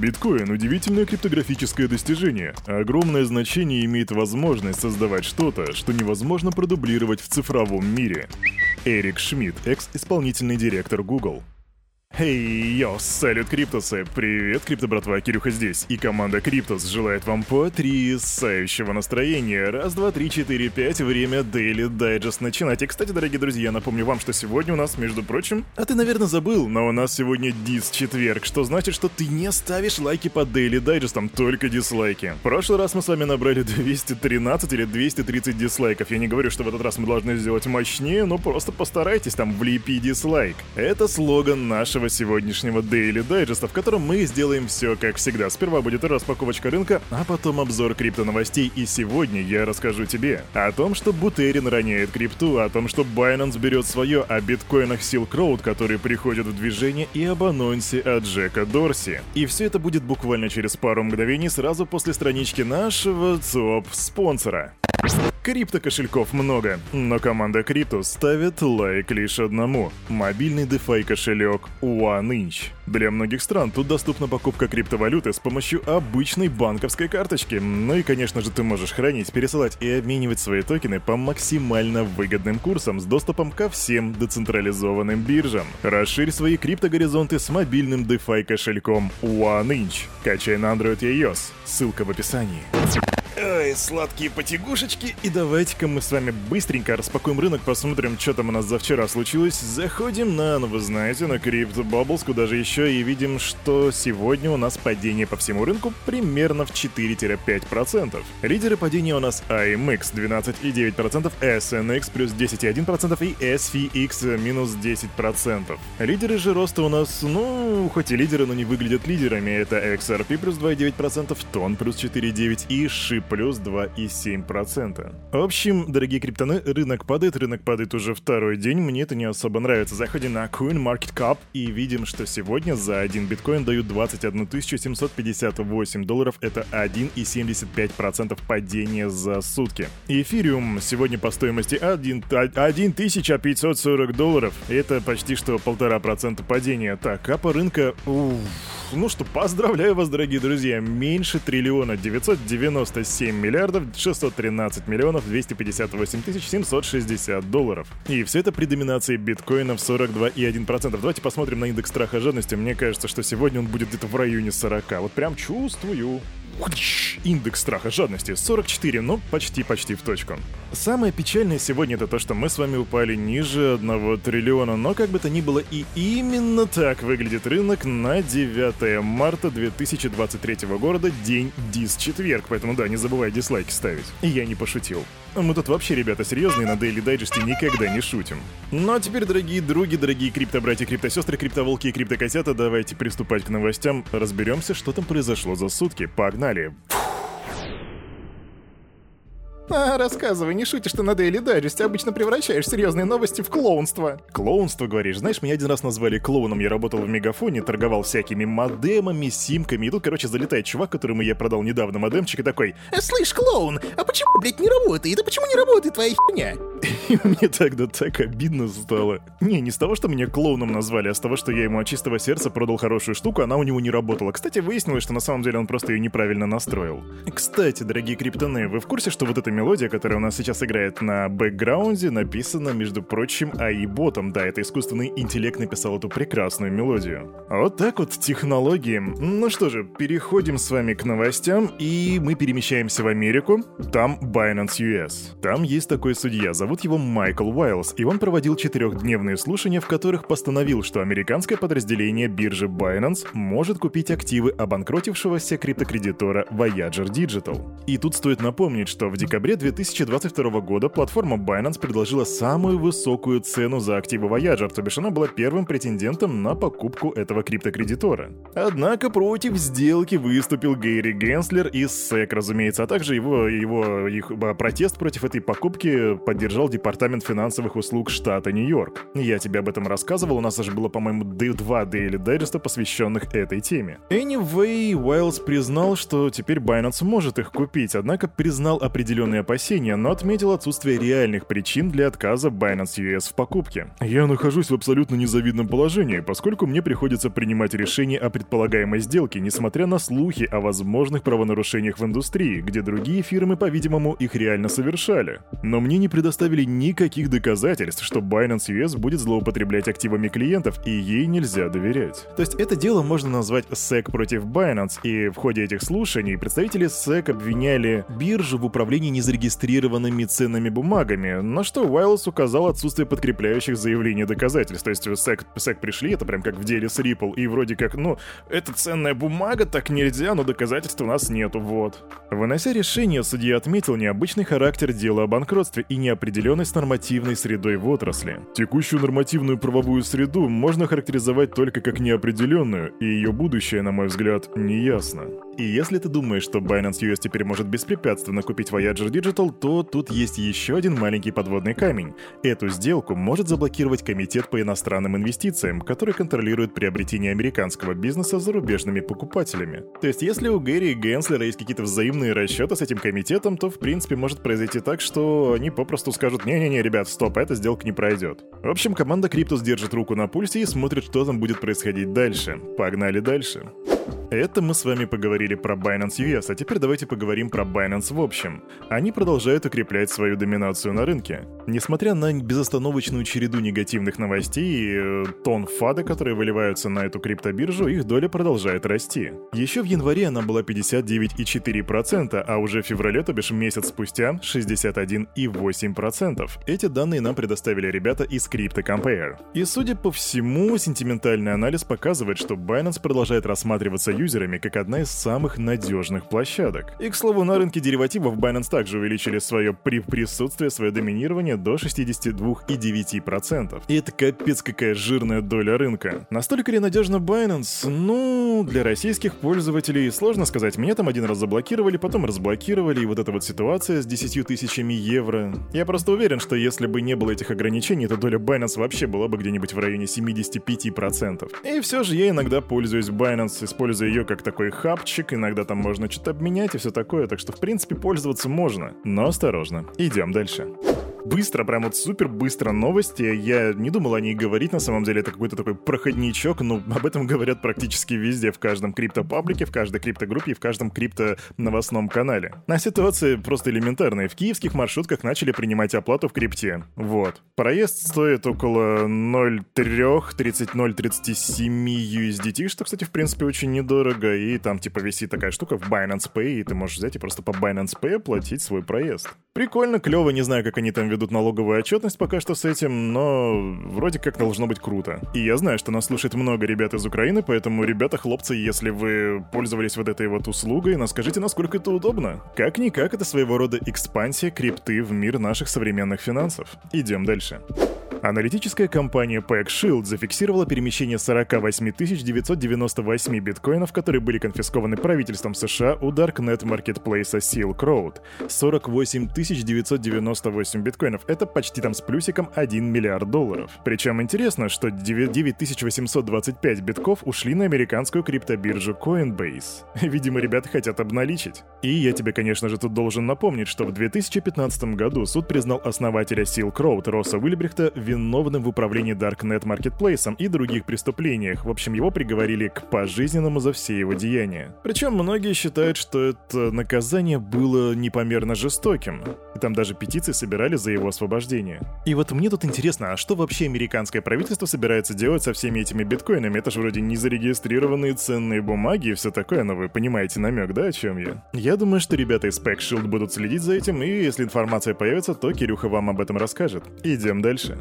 Биткоин – удивительное криптографическое достижение. Огромное значение имеет возможность создавать что-то, что невозможно продублировать в цифровом мире. Эрик Шмидт, экс-исполнительный директор Google. Эй, йо, салют, Криптусы! Привет, Крипто братва, Кирюха здесь. И команда Криптус желает вам потрясающего настроения. Раз, два, три, четыре, пять, время Daily Digest начинать. И, кстати, дорогие друзья, напомню вам, что сегодня у нас, между прочим... А ты, наверное, забыл, но у нас сегодня дис-четверг, что значит, что ты не ставишь лайки под Daily Digest, только дизлайки. В прошлый раз мы с вами набрали 213 или 230 дизлайков. Я не говорю, что в этот раз мы должны сделать мощнее, но просто постарайтесь там влепи дизлайк. Это слоган нашего нашего сегодняшнего Daily Digest, в котором мы сделаем все как всегда. Сперва будет распаковочка рынка, а потом обзор крипто-новостей. И сегодня я расскажу тебе о том, что Бутерин роняет крипту, о том, что Binance берет свое, о биткоинах Silk Road, которые приходят в движение, и об анонсе от Джека Дорси. И все это будет буквально через пару мгновений сразу после странички нашего ТОП-спонсора. Крипто-кошельков много, но команда Крипто ставит лайк лишь одному – мобильный DeFi кошелек OneInch. Для многих стран тут доступна покупка криптовалюты с помощью обычной банковской карточки. Ну и, конечно же, ты можешь хранить, пересылать и обменивать свои токены по максимально выгодным курсам с доступом ко всем децентрализованным биржам. Расширь свои криптогоризонты с мобильным DeFi кошельком OneInch. Качай на Android и iOS. Ссылка в описании. Ой, сладкие потягушечки. И давайте-ка мы с вами быстренько распакуем рынок, посмотрим, что там у нас за вчера случилось. Заходим на, ну вы знаете, на Crypto Bubbles, куда же еще, и видим, что сегодня у нас падение по всему рынку примерно в 4-5%. Лидеры падения у нас AMX 12,9%, SNX плюс 10,1% и SVX минус 10%. Лидеры же роста у нас, ну, хоть и лидеры, но не выглядят лидерами. Это XRP плюс 2,9%, TON плюс 4,9% и SHIB плюс 2,7%. В общем, дорогие криптоны, рынок падает, рынок падает уже второй день, мне это не особо нравится. Заходим на CoinMarketCap и видим, что сегодня за один биткоин дают 21 758 долларов, это 1,75% падения за сутки. Эфириум сегодня по стоимости 1, 1540 долларов, это почти что полтора процента падения. Так, а по рынка... Уф. Ну что, поздравляю вас, дорогие друзья, меньше триллиона 997 7 миллиардов 613 миллионов 258 тысяч 760 долларов. И все это при доминации биткоина в 42,1%. Давайте посмотрим на индекс страха жадности. Мне кажется, что сегодня он будет где-то в районе 40. Вот прям чувствую. Индекс страха жадности 44, но почти-почти в точку. Самое печальное сегодня это то, что мы с вами упали ниже 1 триллиона, но как бы то ни было, и именно так выглядит рынок на 9 марта 2023 года, день дис-четверг, поэтому да, не забывай дизлайки ставить. Я не пошутил. Мы тут вообще, ребята, серьезные на Daily Digest никогда не шутим. Ну а теперь, дорогие други, дорогие криптобратья, криптосестры, криптоволки и криптокосята, давайте приступать к новостям, разберемся, что там произошло за сутки. Погнали! Фух. А, рассказывай, не шутишь ты на Daily Digest, обычно превращаешь серьезные новости в клоунство. Клоунство, говоришь? Знаешь, меня один раз назвали клоуном, я работал в Мегафоне, торговал всякими модемами, симками, и тут, короче, залетает чувак, которому я продал недавно модемчик, и такой... «Э, слышь, клоун, а почему, блядь, не работает? А почему не работает твоя херня? И мне тогда так обидно стало. Не, не с того, что меня клоуном назвали, а с того, что я ему от чистого сердца продал хорошую штуку, она у него не работала. Кстати, выяснилось, что на самом деле он просто ее неправильно настроил. Кстати, дорогие криптоны, вы в курсе, что вот эта мелодия, которая у нас сейчас играет на бэкграунде, написана, между прочим, AI-ботом. Да, это искусственный интеллект написал эту прекрасную мелодию. Вот так вот технологии. Ну что же, переходим с вами к новостям, и мы перемещаемся в Америку. Там Binance US. Там есть такой судья, зовут его Майкл Уайлз, и он проводил четырехдневные слушания, в которых постановил, что американское подразделение биржи Binance может купить активы обанкротившегося криптокредитора Voyager Digital. И тут стоит напомнить, что в декабре 2000 2022 года платформа Binance предложила самую высокую цену за активы Voyager, то бишь она была первым претендентом на покупку этого криптокредитора. Однако против сделки выступил Гэри Генслер из SEC, разумеется, а также его, его их, протест против этой покупки поддержал Департамент финансовых услуг штата Нью-Йорк. Я тебе об этом рассказывал, у нас даже было, по-моему, два Daily Digest, посвященных этой теме. Anyway, Уайлз признал, что теперь Binance может их купить, однако признал определенные опасения, но отметил отсутствие реальных причин для отказа Binance US в покупке. Я нахожусь в абсолютно незавидном положении, поскольку мне приходится принимать решение о предполагаемой сделке, несмотря на слухи о возможных правонарушениях в индустрии, где другие фирмы, по-видимому, их реально совершали. Но мне не предоставили никаких доказательств, что Binance US будет злоупотреблять активами клиентов, и ей нельзя доверять. То есть это дело можно назвать SEC против Binance, и в ходе этих слушаний представители SEC обвиняли биржу в управлении незарегистрированными ценными бумагами, на что Уайлс указал отсутствие подкрепляющих заявлений доказательств. То есть SEC, SEC пришли, это прям как в деле с Ripple, и вроде как, ну, это ценная бумага, так нельзя, но доказательств у нас нету, вот. Вынося решение, судья отметил необычный характер дела о банкротстве и неопределенность нормативной средой в отрасли. Текущую нормативную правовую среду можно характеризовать только как неопределенную, и ее будущее, на мой взгляд, неясно. И если ты думаешь, что Binance US теперь может беспрепятственно купить Voyager Digital, то тут есть еще один маленький подводный камень. Эту сделку может заблокировать Комитет по иностранным инвестициям, который контролирует приобретение американского бизнеса зарубежными покупателями. То есть если у Гэри и Генслера есть какие-то взаимные расчеты с этим комитетом, то в принципе может произойти так, что они попросту скажут «Не-не-не, ребят, стоп, эта сделка не пройдет». В общем, команда Криптус держит руку на пульсе и смотрит, что там будет происходить дальше. Погнали дальше. Это мы с вами поговорили про Binance US, а теперь давайте поговорим про Binance в общем. Они продолжают укреплять свою доминацию на рынке. Несмотря на безостановочную череду негативных новостей и э, тон фада, которые выливаются на эту криптобиржу, их доля продолжает расти. Еще в январе она была 59,4%, а уже в феврале, то бишь месяц спустя, 61,8%. Эти данные нам предоставили ребята из Crypto Compare. И судя по всему, сентиментальный анализ показывает, что Binance продолжает рассматриваться юзерами как одна из самых надежных площадок. И, к слову, на рынке деривативов Binance также увеличили свое при присутствие, свое доминирование до 62,9%. И это капец какая жирная доля рынка. Настолько ли надежно Binance? Ну, для российских пользователей сложно сказать. Меня там один раз заблокировали, потом разблокировали, и вот эта вот ситуация с 10 тысячами евро. Я просто уверен, что если бы не было этих ограничений, то доля Binance вообще была бы где-нибудь в районе 75%. И все же я иногда пользуюсь Binance, используя ее как такой хабчик, иногда там можно что-то обменять и все такое, так что в принципе пользоваться можно. Но осторожно. Идем дальше быстро, прям вот супер быстро новости. Я не думал о ней говорить, на самом деле это какой-то такой проходничок, но об этом говорят практически везде, в каждом крипто-паблике, в каждой крипто-группе и в каждом крипто-новостном канале. А ситуация просто элементарная. В киевских маршрутках начали принимать оплату в крипте. Вот. Проезд стоит около 0,3, 30, 0,37 USDT, что, кстати, в принципе, очень недорого. И там, типа, висит такая штука в Binance Pay, и ты можешь взять и просто по Binance Pay оплатить свой проезд. Прикольно, клево, не знаю, как они там ведут налоговую отчетность пока что с этим, но вроде как должно быть круто. И я знаю, что нас слушает много ребят из Украины, поэтому, ребята, хлопцы, если вы пользовались вот этой вот услугой, скажите, насколько это удобно. Как-никак, это своего рода экспансия крипты в мир наших современных финансов. Идем дальше. Аналитическая компания PackShield зафиксировала перемещение 48 998 биткоинов, которые были конфискованы правительством США у Darknet маркетплейса Silk Road. 48 998 биткоинов — это почти там с плюсиком 1 миллиард долларов. Причем интересно, что 9825 битков ушли на американскую криптобиржу Coinbase. Видимо, ребята хотят обналичить. И я тебе, конечно же, тут должен напомнить, что в 2015 году суд признал основателя Silk Road Росса Уильбрихта виновным в управлении Darknet Marketplace и других преступлениях. В общем, его приговорили к пожизненному за все его деяния. Причем многие считают, что это наказание было непомерно жестоким. И там даже петиции собирали за его освобождение. И вот мне тут интересно, а что вообще американское правительство собирается делать со всеми этими биткоинами? Это же вроде не зарегистрированные ценные бумаги и все такое, но вы понимаете намек, да, о чем я? Я думаю, что ребята из Pack Shield будут следить за этим, и если информация появится, то Кирюха вам об этом расскажет. Идем дальше.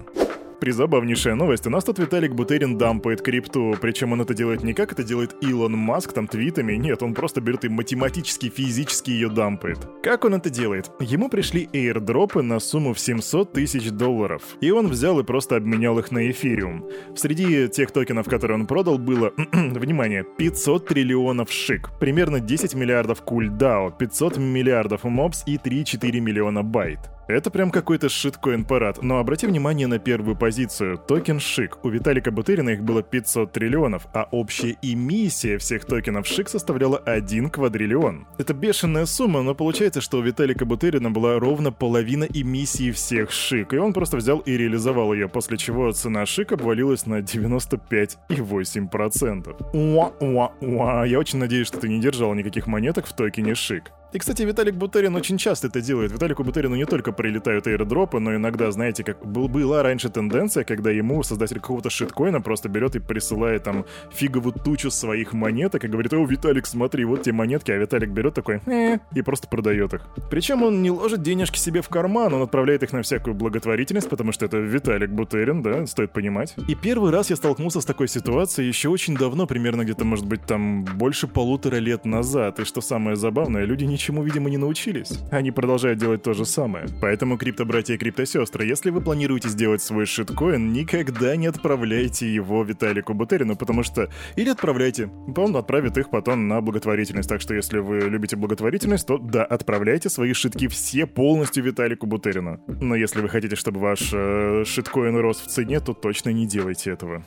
Призабавнейшая новость. У нас тут Виталик Бутерин дампает крипту. Причем он это делает не как это делает Илон Маск, там, твитами. Нет, он просто берет и математически, физически ее дампает. Как он это делает? Ему пришли эйрдропы на сумму в 700 тысяч долларов. И он взял и просто обменял их на эфириум. Среди тех токенов, которые он продал, было, внимание, 500 триллионов шик, примерно 10 миллиардов кульдао, 500 миллиардов мобс и 3-4 миллиона байт. Это прям какой-то шиткоин-парад, но обрати внимание на первую позицию. Токен ШИК. У Виталика Бутерина их было 500 триллионов, а общая эмиссия всех токенов ШИК составляла 1 квадриллион. Это бешеная сумма, но получается, что у Виталика Бутерина была ровно половина эмиссии всех ШИК, и он просто взял и реализовал ее, после чего цена ШИК обвалилась на 95,8%. Уа-уа-уа. Я очень надеюсь, что ты не держал никаких монеток в токене ШИК. И, кстати, Виталик Бутерин очень часто это делает. Виталику Бутерину не только прилетают аирдропы, но иногда, знаете, как был, была раньше тенденция, когда ему создатель какого-то шиткоина просто берет и присылает там фиговую тучу своих монеток и говорит, о, Виталик, смотри, вот те монетки, а Виталик берет такой, э, и просто продает их. Причем он не ложит денежки себе в карман, он отправляет их на всякую благотворительность, потому что это Виталик Бутерин, да, стоит понимать. И первый раз я столкнулся с такой ситуацией еще очень давно, примерно где-то, может быть, там больше полутора лет назад. И что самое забавное, люди не ничему, видимо, не научились. Они продолжают делать то же самое. Поэтому, крипто-братья и крипто-сестры, если вы планируете сделать свой шиткоин, никогда не отправляйте его Виталику Бутерину, потому что... Или отправляйте. Он отправит их потом на благотворительность. Так что, если вы любите благотворительность, то да, отправляйте свои шитки все полностью Виталику Бутерину. Но если вы хотите, чтобы ваш э, шиткоин рос в цене, то точно не делайте этого.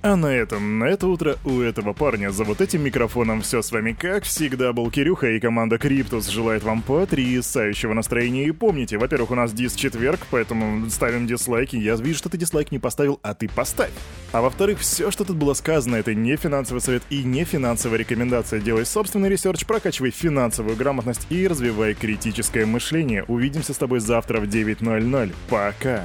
А на этом, на это утро у этого парня за вот этим микрофоном все с вами как всегда был Кирюха и команда Криптус желает вам потрясающего настроения и помните, во-первых, у нас дис-четверг, поэтому ставим дизлайки, я вижу, что ты дизлайк не поставил, а ты поставь. А во-вторых, все, что тут было сказано, это не финансовый совет и не финансовая рекомендация. Делай собственный research, прокачивай финансовую грамотность и развивай критическое мышление. Увидимся с тобой завтра в 9.00. Пока!